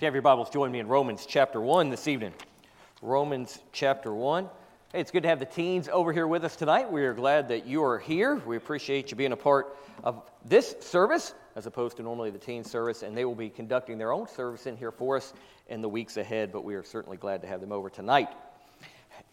If you have your Bibles, join me in Romans chapter 1 this evening. Romans chapter 1. Hey, it's good to have the teens over here with us tonight. We are glad that you are here. We appreciate you being a part of this service as opposed to normally the teen service, and they will be conducting their own service in here for us in the weeks ahead, but we are certainly glad to have them over tonight.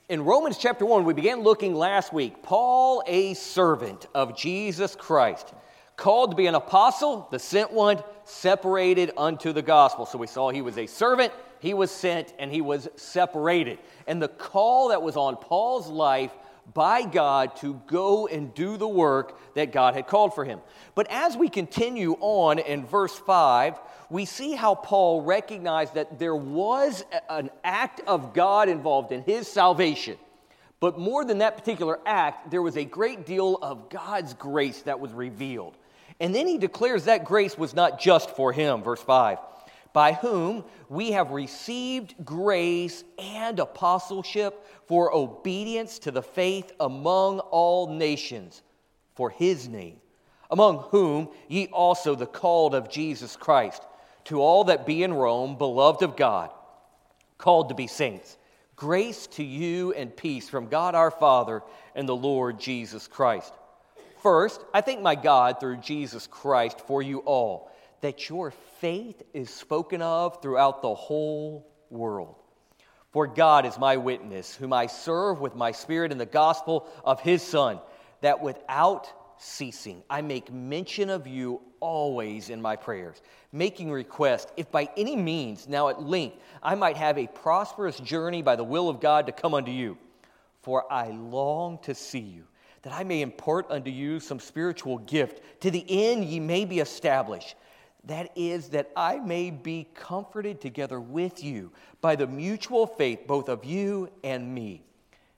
In Romans chapter 1, we began looking last week. Paul, a servant of Jesus Christ called to be an apostle, the sent one, separated unto the gospel. So we saw he was a servant, he was sent, and he was separated. And the call that was on Paul's life by God to go and do the work that God had called for him. But as we continue on in verse 5, we see how Paul recognized that there was an act of God involved in his salvation. But more than that particular act, there was a great deal of God's grace that was revealed. And then he declares that grace was not just for him, verse 5, by whom we have received grace and apostleship for obedience to the faith among all nations for his name, among whom ye also the called of Jesus Christ, to all that be in Rome, beloved of God, called to be saints. Grace to you and peace from God our Father and the Lord Jesus Christ. First, I thank my God through Jesus Christ for you all, that your faith is spoken of throughout the whole world. For God is my witness, whom I serve with my spirit in the gospel of his Son, that without ceasing I make mention of you always in my prayers, making request, if by any means now at length I might have a prosperous journey by the will of God to come unto you. For I long to see you that I may impart unto you some spiritual gift, to the end ye may be established. That is, that I may be comforted together with you by the mutual faith both of you and me.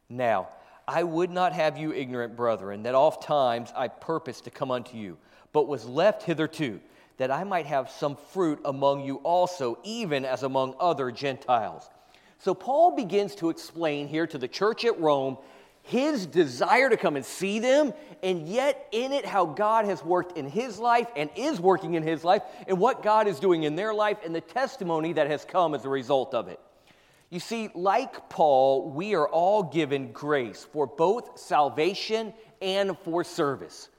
Now, I would not have you ignorant, brethren, that oft times I purposed to come unto you, but was left hitherto, that I might have some fruit among you also, even as among other Gentiles. So Paul begins to explain here to the church at Rome his desire to come and see them, and yet in it, how God has worked in his life and is working in his life, and what God is doing in their life, and the testimony that has come as a result of it. You see, like Paul, we are all given grace for both salvation and for service.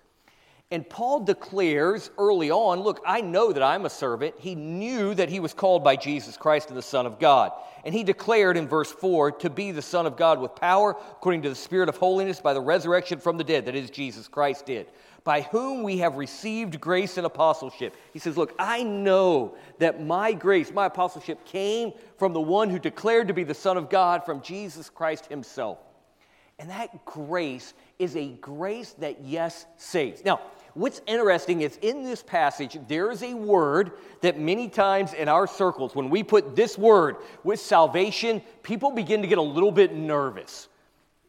And Paul declares early on look, I know that I'm a servant. He knew that he was called by Jesus Christ to the Son of God. And he declared in verse 4 to be the Son of God with power, according to the Spirit of holiness, by the resurrection from the dead, that is, Jesus Christ did, by whom we have received grace and apostleship. He says, Look, I know that my grace, my apostleship came from the one who declared to be the Son of God, from Jesus Christ himself. And that grace is a grace that, yes, saves. Now, what's interesting is in this passage, there is a word that many times in our circles, when we put this word with salvation, people begin to get a little bit nervous.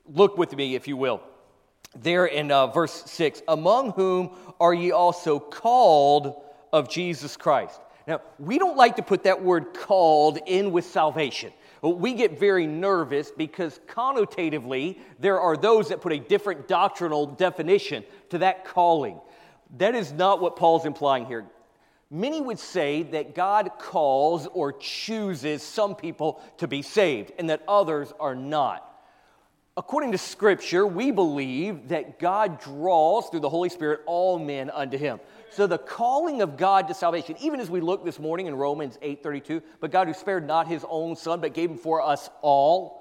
Look with me, if you will. There in uh, verse 6 Among whom are ye also called of Jesus Christ. Now, we don't like to put that word called in with salvation we get very nervous because connotatively, there are those that put a different doctrinal definition to that calling. That is not what Paul's implying here. Many would say that God calls or chooses some people to be saved and that others are not. According to Scripture, we believe that God draws through the Holy Spirit all men unto Him. So the calling of God to salvation, even as we look this morning in Romans 8:32, but God who spared not his own son but gave him for us all,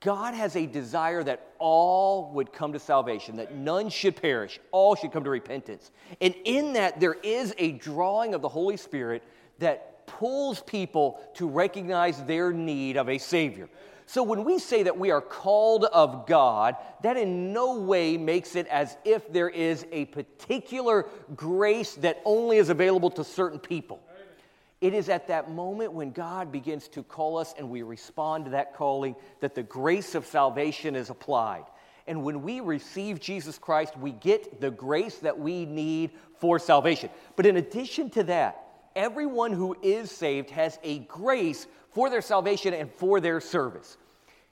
God has a desire that all would come to salvation, that none should perish, all should come to repentance. And in that there is a drawing of the Holy Spirit that pulls people to recognize their need of a savior. So when we say that we are called of God, that in no way makes it as if there is a particular grace that only is available to certain people. It is at that moment when God begins to call us and we respond to that calling that the grace of salvation is applied. And when we receive Jesus Christ, we get the grace that we need for salvation. But in addition to that, everyone who is saved has a grace for their salvation and for their service.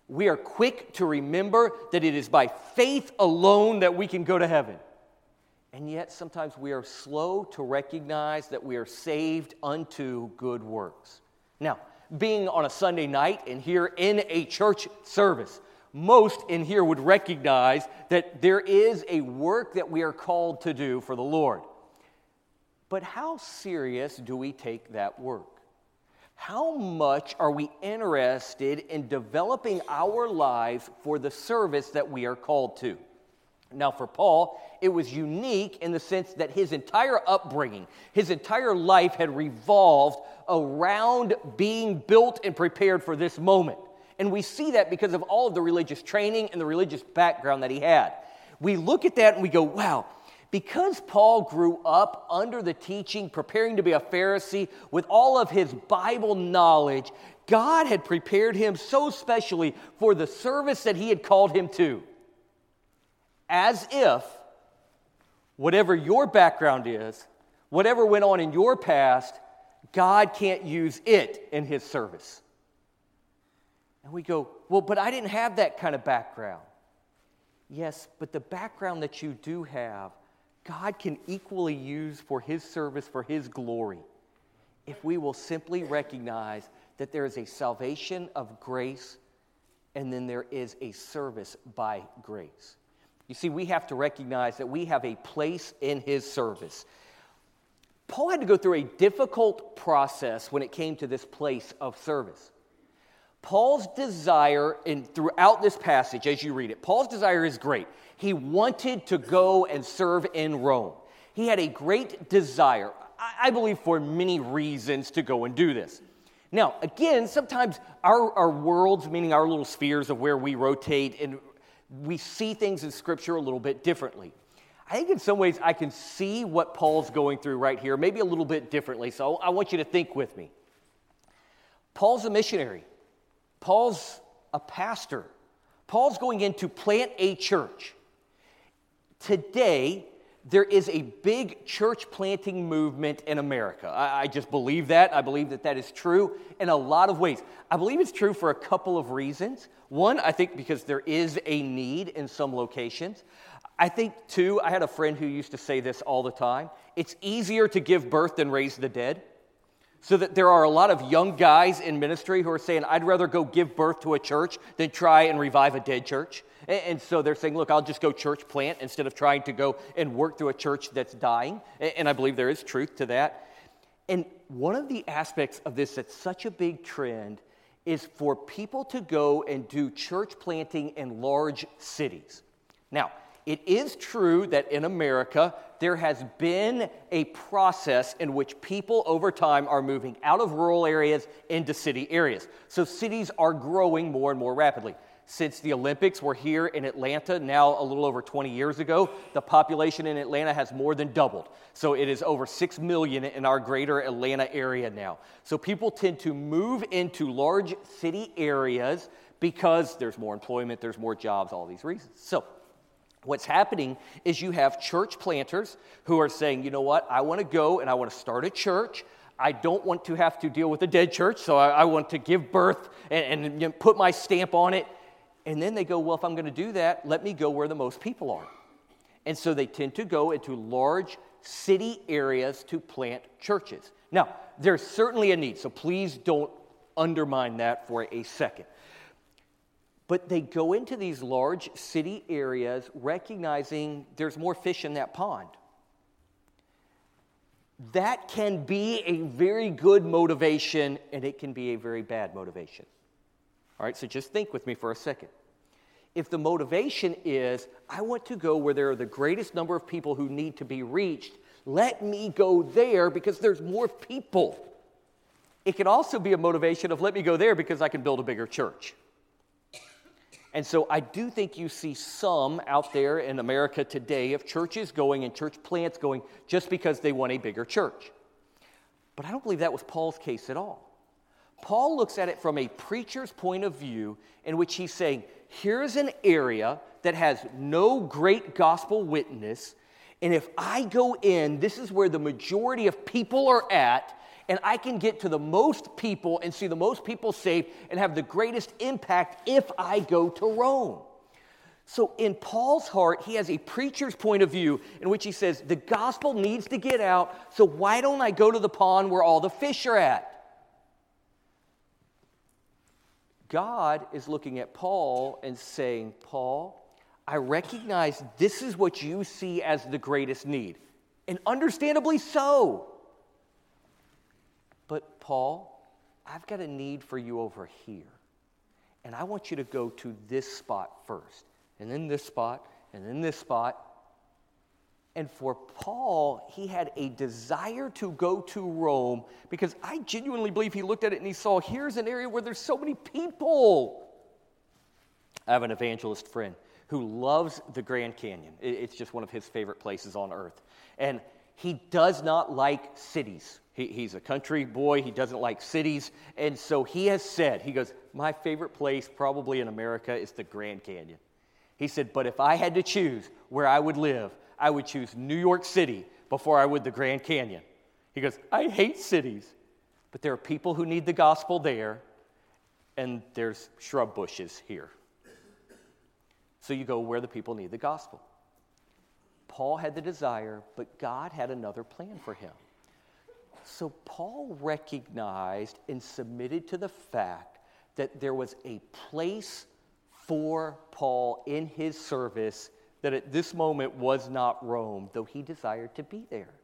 We are quick to remember that it is by faith alone that we can go to heaven. And yet, sometimes we are slow to recognize that we are saved unto good works. Now, being on a Sunday night and here in a church service, most in here would recognize that there is a work that we are called to do for the Lord. But how serious do we take that work? How much are we interested in developing our lives for the service that we are called to? Now, for Paul, it was unique in the sense that his entire upbringing, his entire life had revolved around being built and prepared for this moment. And we see that because of all of the religious training and the religious background that he had. We look at that and we go, wow, because Paul grew up under the teaching, preparing to be a Pharisee with all of his Bible knowledge, God had prepared him so specially for the service that he had called him to as if whatever your background is, whatever went on in your past, God can't use it in His service. And we go, well, but I didn't have that kind of background. Yes, but the background that you do have, God can equally use for His service, for His glory, if we will simply recognize that there is a salvation of grace and then there is a service by grace. You see, we have to recognize that we have a place in his service. Paul had to go through a difficult process when it came to this place of service. Paul's desire, and throughout this passage, as you read it, Paul's desire is great. He wanted to go and serve in Rome. He had a great desire, I believe, for many reasons to go and do this. Now, again, sometimes our, our worlds, meaning our little spheres of where we rotate and we see things in Scripture a little bit differently. I think in some ways I can see what Paul's going through right here, maybe a little bit differently. So I want you to think with me. Paul's a missionary, Paul's a pastor, Paul's going in to plant a church. Today, there is a big church planting movement in America. I, I, just believe that. I believe that that is true in a lot of ways. I believe it's true for a couple of reasons. One, I think because there is a need in some locations. I think, two, I had a friend who used to say this all the time it's easier to give birth than raise the dead. So that there are a lot of young guys in ministry who are saying, I'd rather go give birth to a church than try and revive a dead church. And so they're saying, look, I'll just go church plant instead of trying to go and work through a church that's dying. And I believe there is truth to that. And one of the aspects of this that's such a big trend is for people to go and do church planting in large cities. Now, it is true that in America, there has been a process in which people over time are moving out of rural areas into city areas. So cities are growing more and more rapidly since the Olympics were here in Atlanta now a little over 20 years ago. The population in Atlanta has more than doubled. So it is over 6 million in our greater Atlanta area now. So people tend to move into large city areas because there's more employment, there's more jobs, all these reasons. So What's happening is you have church planters who are saying, you know what, I want to go and I want to start a church. I don't want to have to deal with a dead church, so I, I want to give birth and, and put my stamp on it. And then they go, well, if I'm going to do that, let me go where the most people are. And so they tend to go into large city areas to plant churches. Now, there's certainly a need, so please don't undermine that for a second. But they go into these large city areas recognizing there's more fish in that pond. That can be a very good motivation, and it can be a very bad motivation. All right, so just think with me for a second. If the motivation is, I want to go where there are the greatest number of people who need to be reached, let me go there because there's more people. It can also be a motivation of, let me go there because I can build a bigger church. And so I do think you see some out there in America today of churches going and church plants going just because they want a bigger church. But I don't believe that was Paul's case at all. Paul looks at it from a preacher's point of view, in which he's saying, here's an area that has no great gospel witness, and if I go in, this is where the majority of people are at, and I can get to the most people and see the most people saved and have the greatest impact if I go to Rome. So, in Paul's heart, he has a preacher's point of view in which he says, The gospel needs to get out, so why don't I go to the pond where all the fish are at? God is looking at Paul and saying, Paul, I recognize this is what you see as the greatest need, and understandably so. But, Paul, I've got a need for you over here. And I want you to go to this spot first, and then this spot, and then this spot. And for Paul, he had a desire to go to Rome because I genuinely believe he looked at it and he saw here's an area where there's so many people. I have an evangelist friend who loves the Grand Canyon. It's just one of his favorite places on earth. And he does not like cities. He, he's a country boy. He doesn't like cities. And so he has said, he goes, My favorite place probably in America is the Grand Canyon. He said, But if I had to choose where I would live, I would choose New York City before I would the Grand Canyon. He goes, I hate cities, but there are people who need the gospel there, and there's shrub bushes here. So you go where the people need the gospel. Paul had the desire, but God had another plan for him. So Paul recognized and submitted to the fact that there was a place for Paul in his service that at this moment was not Rome, though he desired to be there.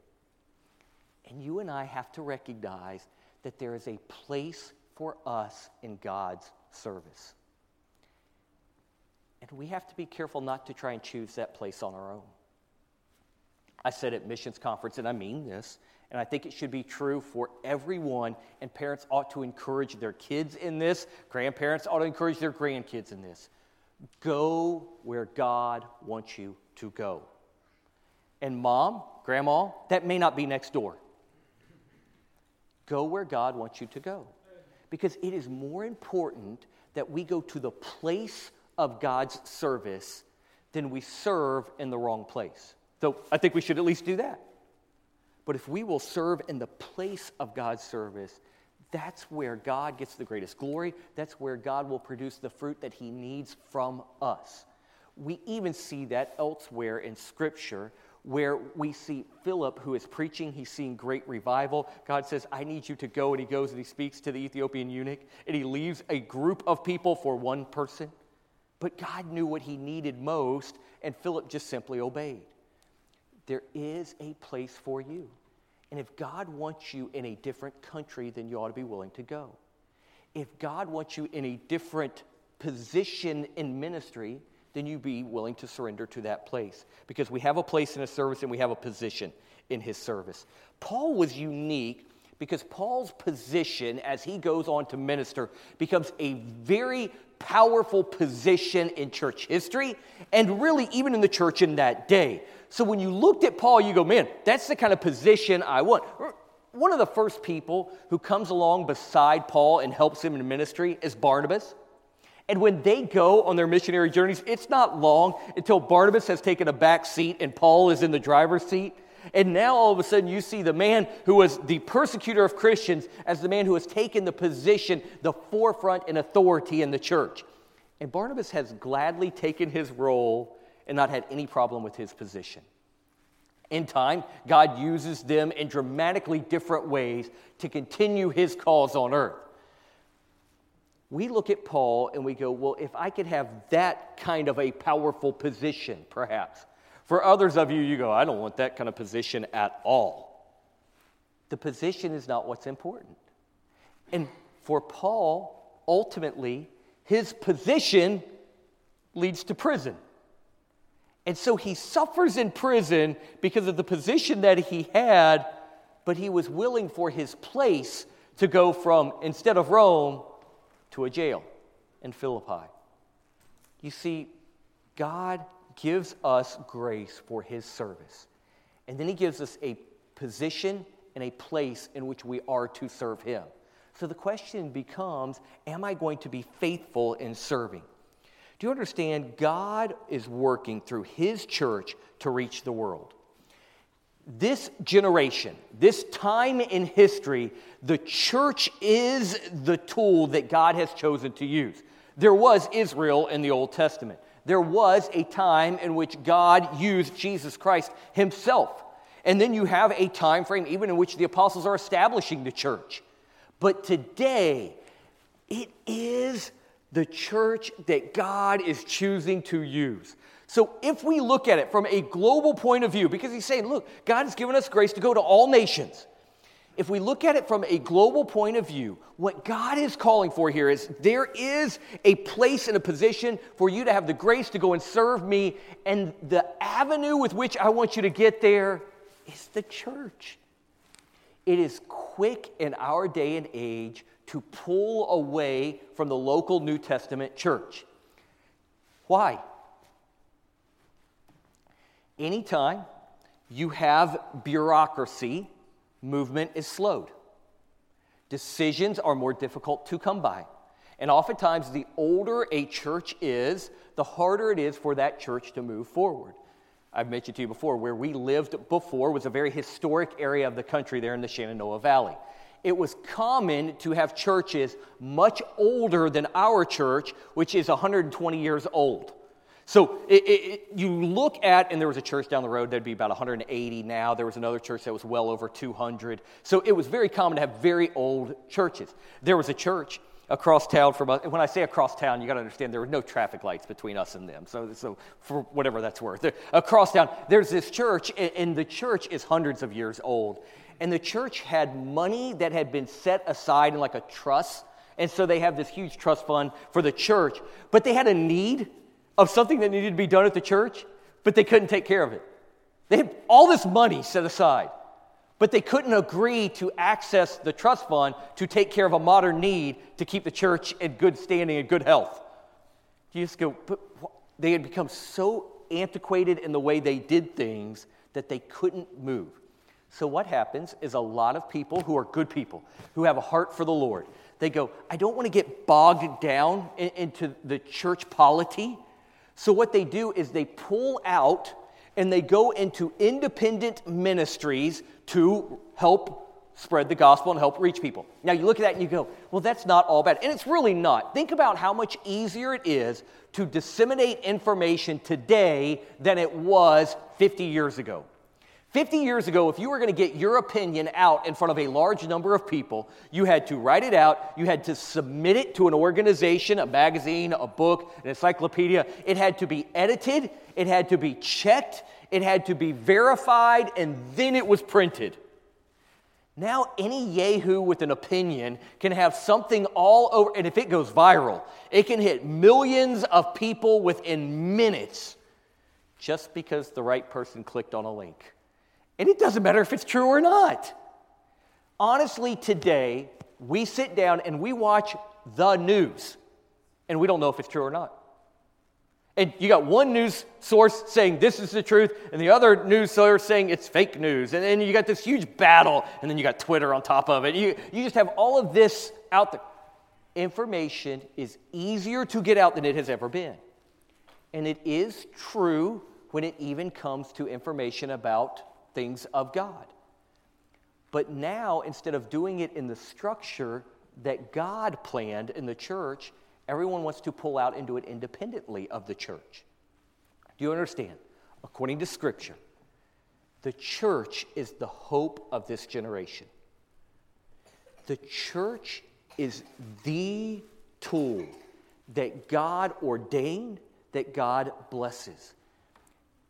And you and I have to recognize that there is a place for us in God's service. And we have to be careful not to try and choose that place on our own. I said at missions conference, and I mean this, and I think it should be true for everyone, and parents ought to encourage their kids in this, grandparents ought to encourage their grandkids in this. Go where God wants you to go. And mom, grandma, that may not be next door. Go where God wants you to go. Because it is more important that we go to the place of God's service than we serve in the wrong place. So I think we should at least do that. But if we will serve in the place of God's service, that's where God gets the greatest glory. That's where God will produce the fruit that He needs from us. We even see that elsewhere in Scripture where we see Philip, who is preaching, he's seeing great revival. God says, I need you to go. And he goes and he speaks to the Ethiopian eunuch, and he leaves a group of people for one person. But God knew what he needed most, and Philip just simply obeyed. There is a place for you. And if God wants you in a different country, then you ought to be willing to go. If God wants you in a different position in ministry, then you be willing to surrender to that place. Because we have a place in a service and we have a position in his service. Paul was unique because Paul's position as he goes on to minister becomes a very powerful position in church history and really even in the church in that day. So when you looked at Paul, you go, man, that's the kind of position I want. One of the first people who comes along beside Paul and helps him in ministry is Barnabas. And when they go on their missionary journeys, it's not long until Barnabas has taken a back seat and Paul is in the driver's seat. And now all of a sudden you see the man who was the persecutor of Christians as the man who has taken the position, the forefront and authority in the church. And Barnabas has gladly taken his role and not had any problem with his position. In time, God uses them in dramatically different ways to continue his cause on earth. We look at Paul and we go, well, if I could have that kind of a powerful position, perhaps. For others of you, you go, I don't want that kind of position at all. The position is not what's important. And for Paul, ultimately, his position leads to prison. And so he suffers in prison because of the position that he had, but he was willing for his place to go from, instead of Rome, to a jail in Philippi. You see, God gives us grace for his service. And then he gives us a position and a place in which we are to serve him. So the question becomes Am I going to be faithful in serving? Do you understand? God is working through His church to reach the world. This generation, this time in history, the church is the tool that God has chosen to use. There was Israel in the Old Testament. There was a time in which God used Jesus Christ Himself. And then you have a time frame even in which the apostles are establishing the church. But today, it is the church that God is choosing to use. So, if we look at it from a global point of view, because he's saying, look, God has given us grace to go to all nations. If we look at it from a global point of view, what God is calling for here is there is a place and a position for you to have the grace to go and serve me, and the avenue with which I want you to get there is the church. It is quick in our day and age to pull away from the local New Testament church. Why? Anytime you have bureaucracy, movement is slowed. Decisions are more difficult to come by. And oftentimes, the older a church is, the harder it is for that church to move forward. I've mentioned to you before, where we lived before was a very historic area of the country there in the Shenandoah Valley. It was common to have churches much older than our church, which is 120 years old. So it, it, you look at, and there was a church down the road that'd be about 180 now. There was another church that was well over 200. So it was very common to have very old churches. There was a church across town from us. When I say across town, you got to understand there were no traffic lights between us and them. So, so for whatever that's worth, there, across town, there's this church, and, and the church is hundreds of years old. And the church had money that had been set aside in like a trust. And so they have this huge trust fund for the church. But they had a need of something that needed to be done at the church, but they couldn't take care of it. They had all this money set aside, but they couldn't agree to access the trust fund to take care of a modern need to keep the church in good standing and good health. You just go, but they had become so antiquated in the way they did things that they couldn't move. So, what happens is a lot of people who are good people, who have a heart for the Lord, they go, I don't want to get bogged down in, into the church polity. So, what they do is they pull out and they go into independent ministries to help spread the gospel and help reach people. Now, you look at that and you go, well, that's not all bad. And it's really not. Think about how much easier it is to disseminate information today than it was 50 years ago. 50 years ago, if you were going to get your opinion out in front of a large number of people, you had to write it out, you had to submit it to an organization, a magazine, a book, an encyclopedia. It had to be edited, it had to be checked, it had to be verified, and then it was printed. Now, any Yahoo with an opinion can have something all over, and if it goes viral, it can hit millions of people within minutes just because the right person clicked on a link. And it doesn't matter if it's true or not. Honestly, today, we sit down and we watch the news, and we don't know if it's true or not. And you got one news source saying this is the truth, and the other news source saying it's fake news. And then you got this huge battle, and then you got Twitter on top of it. You, you just have all of this out there. Information is easier to get out than it has ever been. And it is true when it even comes to information about things of God. But now, instead of doing it in the structure that God planned in the church, everyone wants to pull out and do it independently of the church. Do you understand? According to Scripture, the church is the hope of this generation. The church is the tool that God ordained, that God blesses.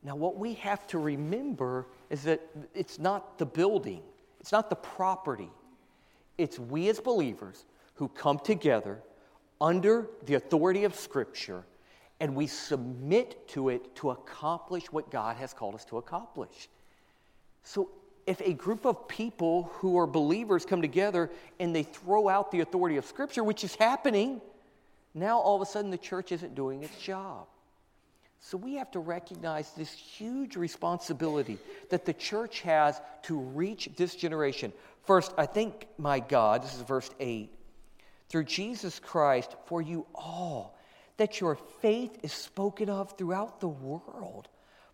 Now, what we have to remember is that it's not the building, it's not the property. It's we as believers who come together under the authority of Scripture and we submit to it to accomplish what God has called us to accomplish. So, if a group of people who are believers come together and they throw out the authority of Scripture, which is happening, now all of a sudden the church isn't doing its job. So we have to recognize this huge responsibility that the church has to reach this generation. First, I think, my God, this is verse 8, through Jesus Christ, for you all, that your faith is spoken of throughout the world.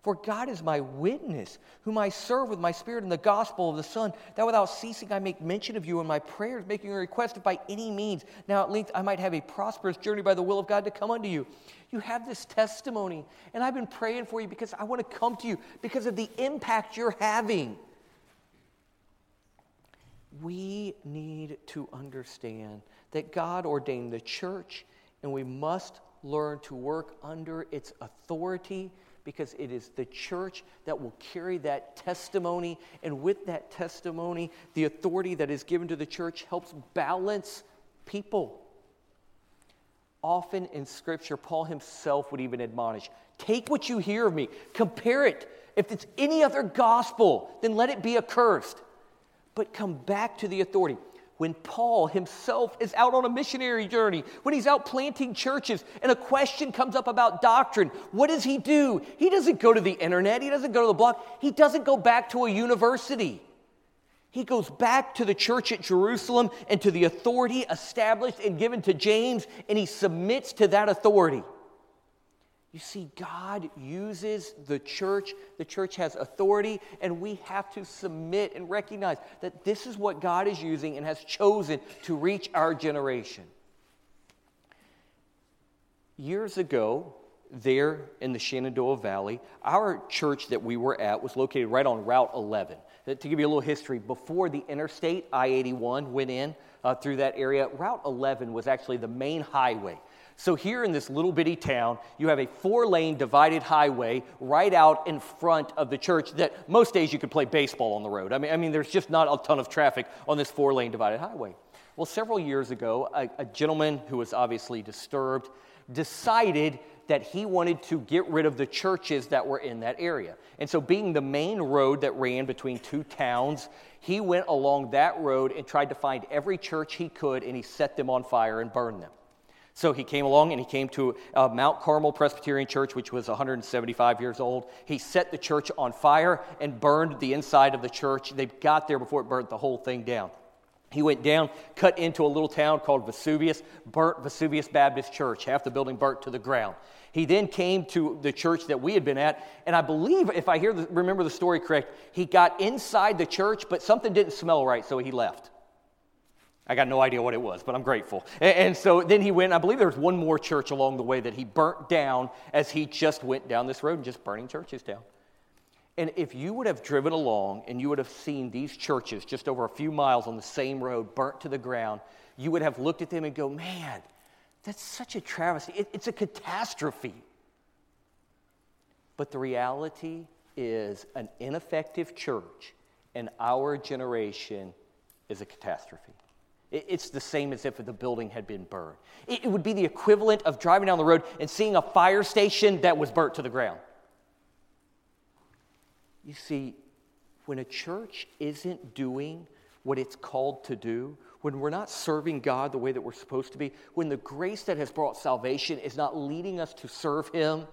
For God is my witness, whom I serve with my spirit in the gospel of the Son, that without ceasing I make mention of you in my prayers, making a request if by any means, now at length I might have a prosperous journey by the will of God to come unto you. You have this testimony, and I've been praying for you because I want to come to you because of the impact you're having. We need to understand that God ordained the church and we must learn to work under its authority because it is the church that will carry that testimony. And with that testimony, the authority that is given to the church helps balance people. Often in Scripture, Paul himself would even admonish take what you hear of me, compare it. If it's any other gospel, then let it be accursed. But come back to the authority when Paul himself is out on a missionary journey, when he's out planting churches, and a question comes up about doctrine, what does he do? He doesn't go to the internet, he doesn't go to the blog, he doesn't go back to a university. He goes back to the church at Jerusalem and to the authority established and given to James, and he submits to that authority. You see, God uses the church. The church has authority, and we have to submit and recognize that this is what God is using and has chosen to reach our generation. Years ago, there in the Shenandoah Valley, our church that we were at was located right on Route 11. To give you a little history, before the interstate I 81 went in uh, through that area, Route 11 was actually the main highway so, here in this little bitty town, you have a four lane divided highway right out in front of the church that most days you could play baseball on the road. I mean, I mean there's just not a ton of traffic on this four lane divided highway. Well, several years ago, a, a gentleman who was obviously disturbed decided that he wanted to get rid of the churches that were in that area. And so, being the main road that ran between two towns, he went along that road and tried to find every church he could and he set them on fire and burned them. So he came along and he came to uh, Mount Carmel Presbyterian Church, which was 175 years old. He set the church on fire and burned the inside of the church. They got there before it burnt the whole thing down. He went down, cut into a little town called Vesuvius, burnt Vesuvius Baptist Church. Half the building burnt to the ground. He then came to the church that we had been at, and I believe, if I hear the, remember the story correct, he got inside the church, but something didn't smell right, so he left. I got no idea what it was, but I'm grateful. And, and, so then he went, I believe there was one more church along the way that he burnt down as he just went down this road and just burning churches down. And if you would have driven along and you would have seen these churches just over a few miles on the same road burnt to the ground, you would have looked at them and go, man, that's such a travesty. It, it's a catastrophe. But the reality is, an ineffective church in our generation is a catastrophe. It's the same as if the building had been burned. It would be the equivalent of driving down the road and seeing a fire station that was burnt to the ground. You see, when a church isn't doing what it's called to do, when we're not serving God the way that we're supposed to be, when the grace that has brought salvation is not leading us to serve Him,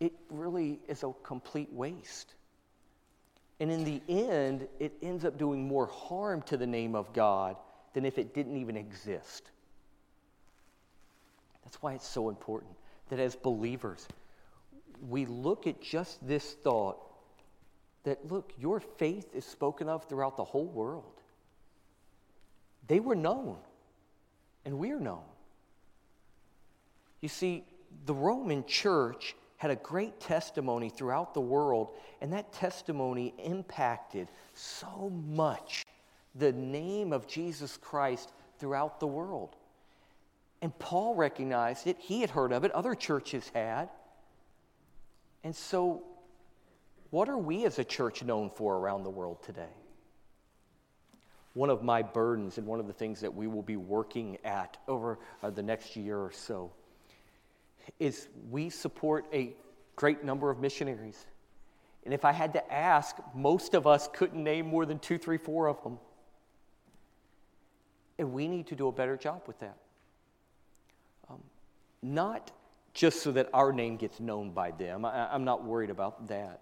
it really is a complete waste. And in the end, it ends up doing more harm to the name of God than if it didn't even exist. That's why it's so important that as believers, we look at just this thought that, look, your faith is spoken of throughout the whole world. They were known, and we're known. You see, the Roman church had a great testimony throughout the world, and that testimony impacted so much the name of Jesus Christ throughout the world. And Paul recognized it. He had heard of it, other churches had. And so, what are we as a church known for around the world today? One of my burdens and one of the things that we will be working at over uh, the next year or so is we support a great number of missionaries. And if I had to ask, most of us couldn't name more than two, three, four of them. And we need to do a better job with that. Um, not just so that our name gets known by them, I, I'm not worried about that.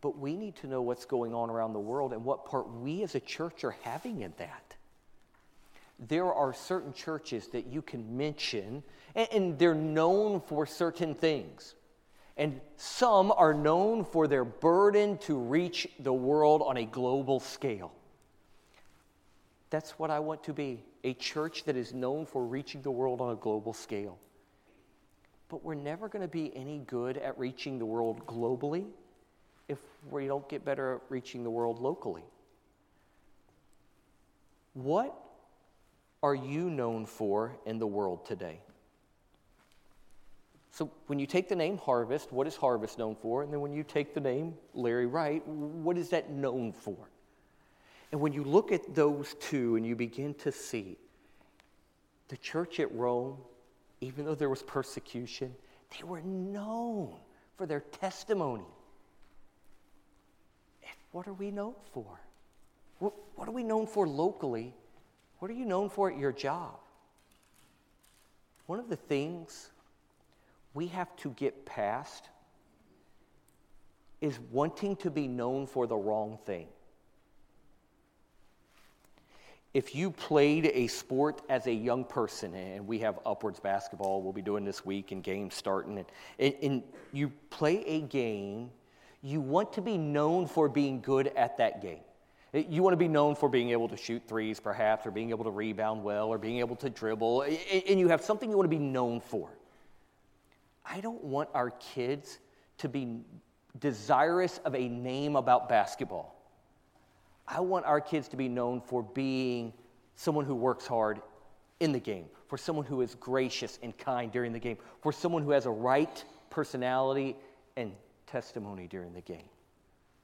But we need to know what's going on around the world and what part we as a church are having in that. There are certain churches that you can mention, and, and they're known for certain things. And some are known for their burden to reach the world on a global scale. That's what I want to be a church that is known for reaching the world on a global scale. But we're never going to be any good at reaching the world globally if we don't get better at reaching the world locally. What are you known for in the world today? So when you take the name Harvest, what is Harvest known for? And then when you take the name Larry Wright, what is that known for? And when you look at those two and you begin to see the church at Rome, even though there was persecution, they were known for their testimony. And what are we known for? What, what are we known for locally? What are you known for at your job? One of the things we have to get past is wanting to be known for the wrong thing if you played a sport as a young person, and we have upwards basketball we'll be doing this week and games starting, and, and, you play a game, you want to be known for being good at that game. You want to be known for being able to shoot threes, perhaps, or being able to rebound well, or being able to dribble, and you have something you want to be known for. I don't want our kids to be desirous of a name about basketball. I want our kids to be known for being someone who works hard in the game, for someone who is gracious and kind during the game, for someone who has a right personality and testimony during the game.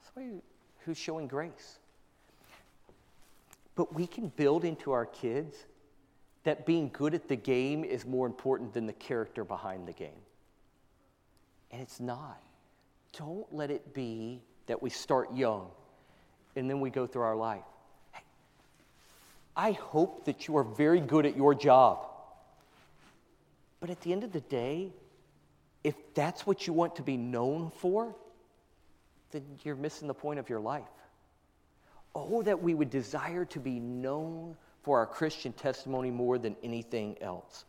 Somebody who's showing grace. But we can build into our kids that being good at the game is more important than the character behind the game. And it's not. Don't let it be that we start young and then we go through our life. I hope that you are very good at your job. But at the end of the day, if that's what you want to be known for, then you're missing the point of your life. Oh, that we would desire to be known for our Christian testimony more than anything else.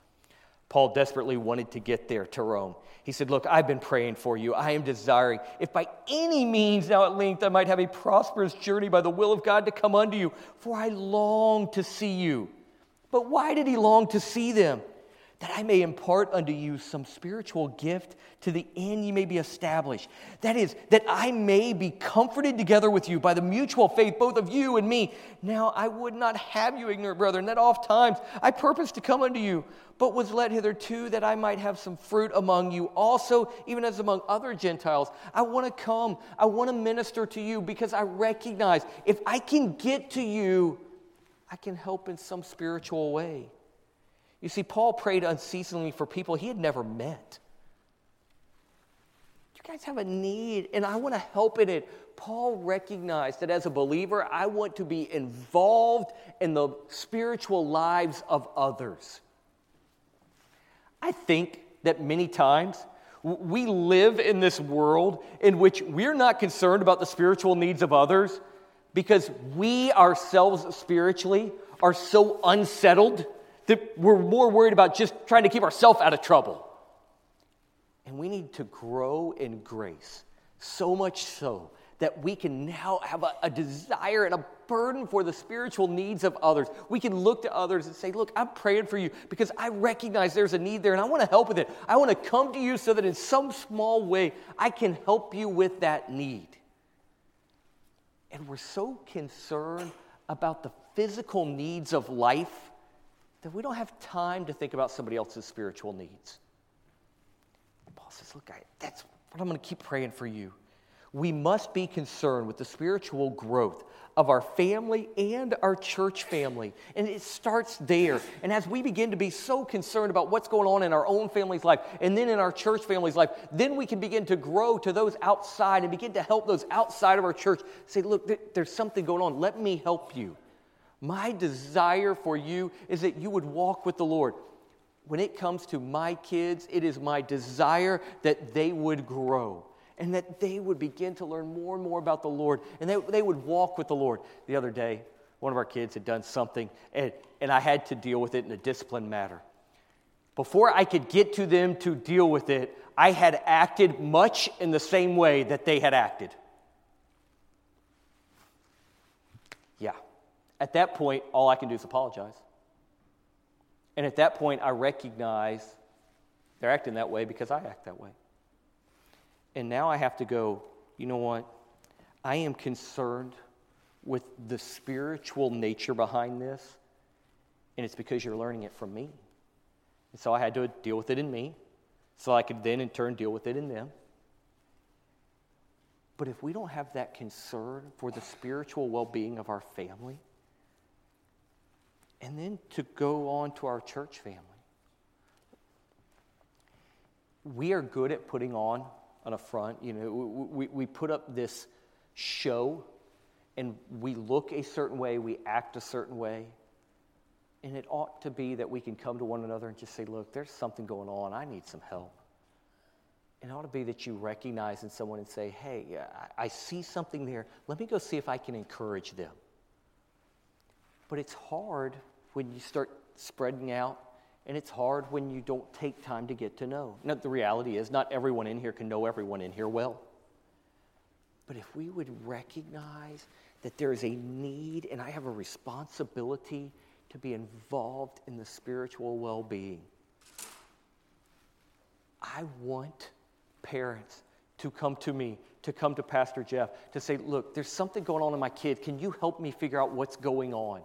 Paul desperately wanted to get there to Rome. He said, Look, I've been praying for you. I am desiring, if by any means now at length I might have a prosperous journey by the will of God to come unto you, for I long to see you. But why did he long to see them? That I may impart unto you some spiritual gift to the end ye may be established. That is, that I may be comforted together with you by the mutual faith, both of you and me. Now I would not have you ignorant, brethren, that oft times I purposed to come unto you, but was led hitherto that I might have some fruit among you also, even as among other Gentiles. I want to come, I want to minister to you because I recognize if I can get to you, I can help in some spiritual way. You see, Paul prayed unceasingly for people he had never met. You guys have a need, and I want to help in it. Paul recognized that as a believer, I want to be involved in the spiritual lives of others. I think that many times we live in this world in which we're not concerned about the spiritual needs of others because we ourselves spiritually are so unsettled that we're more worried about just trying to keep ourselves out of trouble. And we need to grow in grace, so much so that we can now have a, a, desire and a burden for the spiritual needs of others. We can look to others and say, Look, I'm praying for you because I recognize there's a need there and I want to help with it. I want to come to you so that in some small way I can help you with that need. And we're so concerned about the physical needs of life that we don't have time to think about somebody else's spiritual needs. Paul says, Look, I, that's what I'm going to keep praying for you. We must be concerned with the spiritual growth of our family and our church family. And it starts there. And as we begin to be so concerned about what's going on in our own family's life and then in our church family's life, then we can begin to grow to those outside and begin to help those outside of our church. Say, look, there's something going on. Let me help you. My desire for you is that you would walk with the Lord. When it comes to my kids, it is my desire that they would grow and that they would begin to learn more and more about the Lord and they, they would walk with the Lord. The other day, one of our kids had done something and, and I had to deal with it in a disciplined matter. Before I could get to them to deal with it, I had acted much in the same way that they had acted. At that point, all I can do is apologize. And at that point, I recognize they're acting that way because I act that way. And now I have to go, you know what? I am concerned with the spiritual nature behind this, and it's because you're learning it from me. And so I had to deal with it in me. so I could then in turn deal with it in them. But if we don't have that concern for the spiritual well being of our family, and then to go on to our church family, we are good at putting on on a front. You know, we, we put up this show and we look a certain way, we act a certain way. And it ought to be that we can come to one another and just say, look, there's something going on. I need some help. It ought to be that you recognize in someone and say, hey, I see something there. Let me go see if I can encourage them. But it's hard when you start spreading out, and it's hard when you don't take time to get to know. Now, the reality is, not everyone in here can know everyone in here well. But if we would recognize that there is a need and I have a responsibility to be involved in the spiritual well being, I want parents to come to me, to come to Pastor Jeff, to say, Look, there's something going on in my kid. Can you help me figure out what's going on?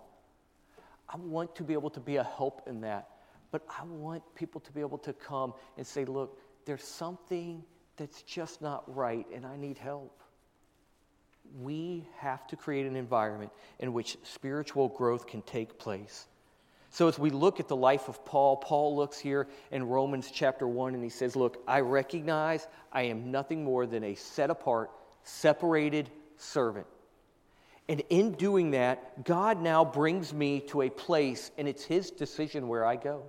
I want to be able to be a help in that. But I want people to be able to come and say, Look, there's something that's just not right, and I need help. We have to create an environment in which spiritual growth can take place. So, as we look at the life of Paul, Paul looks here in Romans chapter 1 and he says, Look, I recognize I am nothing more than a set apart, separated servant. And in doing that, God now brings me to a place, and it's His decision where I go.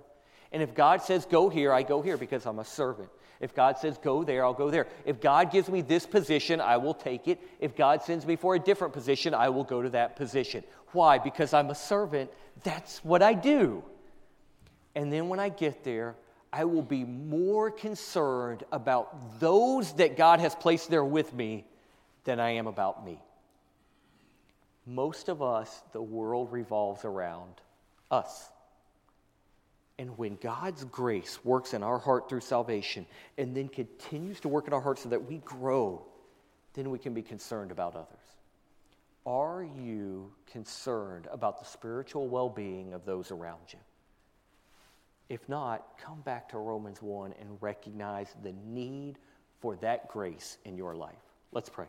And if God says, Go here, I go here because I'm a servant. If God says, Go there, I'll go there. If God gives me this position, I will take it. If God sends me for a different position, I will go to that position. Why? Because I'm a servant. That's what I do. And then when I get there, I will be more concerned about those that God has placed there with me than I am about me. Most of us, the world revolves around us. And when God's grace works in our heart through salvation and then continues to work in our heart so that we grow, then we can be concerned about others. Are you concerned about the spiritual well being of those around you? If not, come back to Romans 1 and recognize the need for that grace in your life. Let's pray.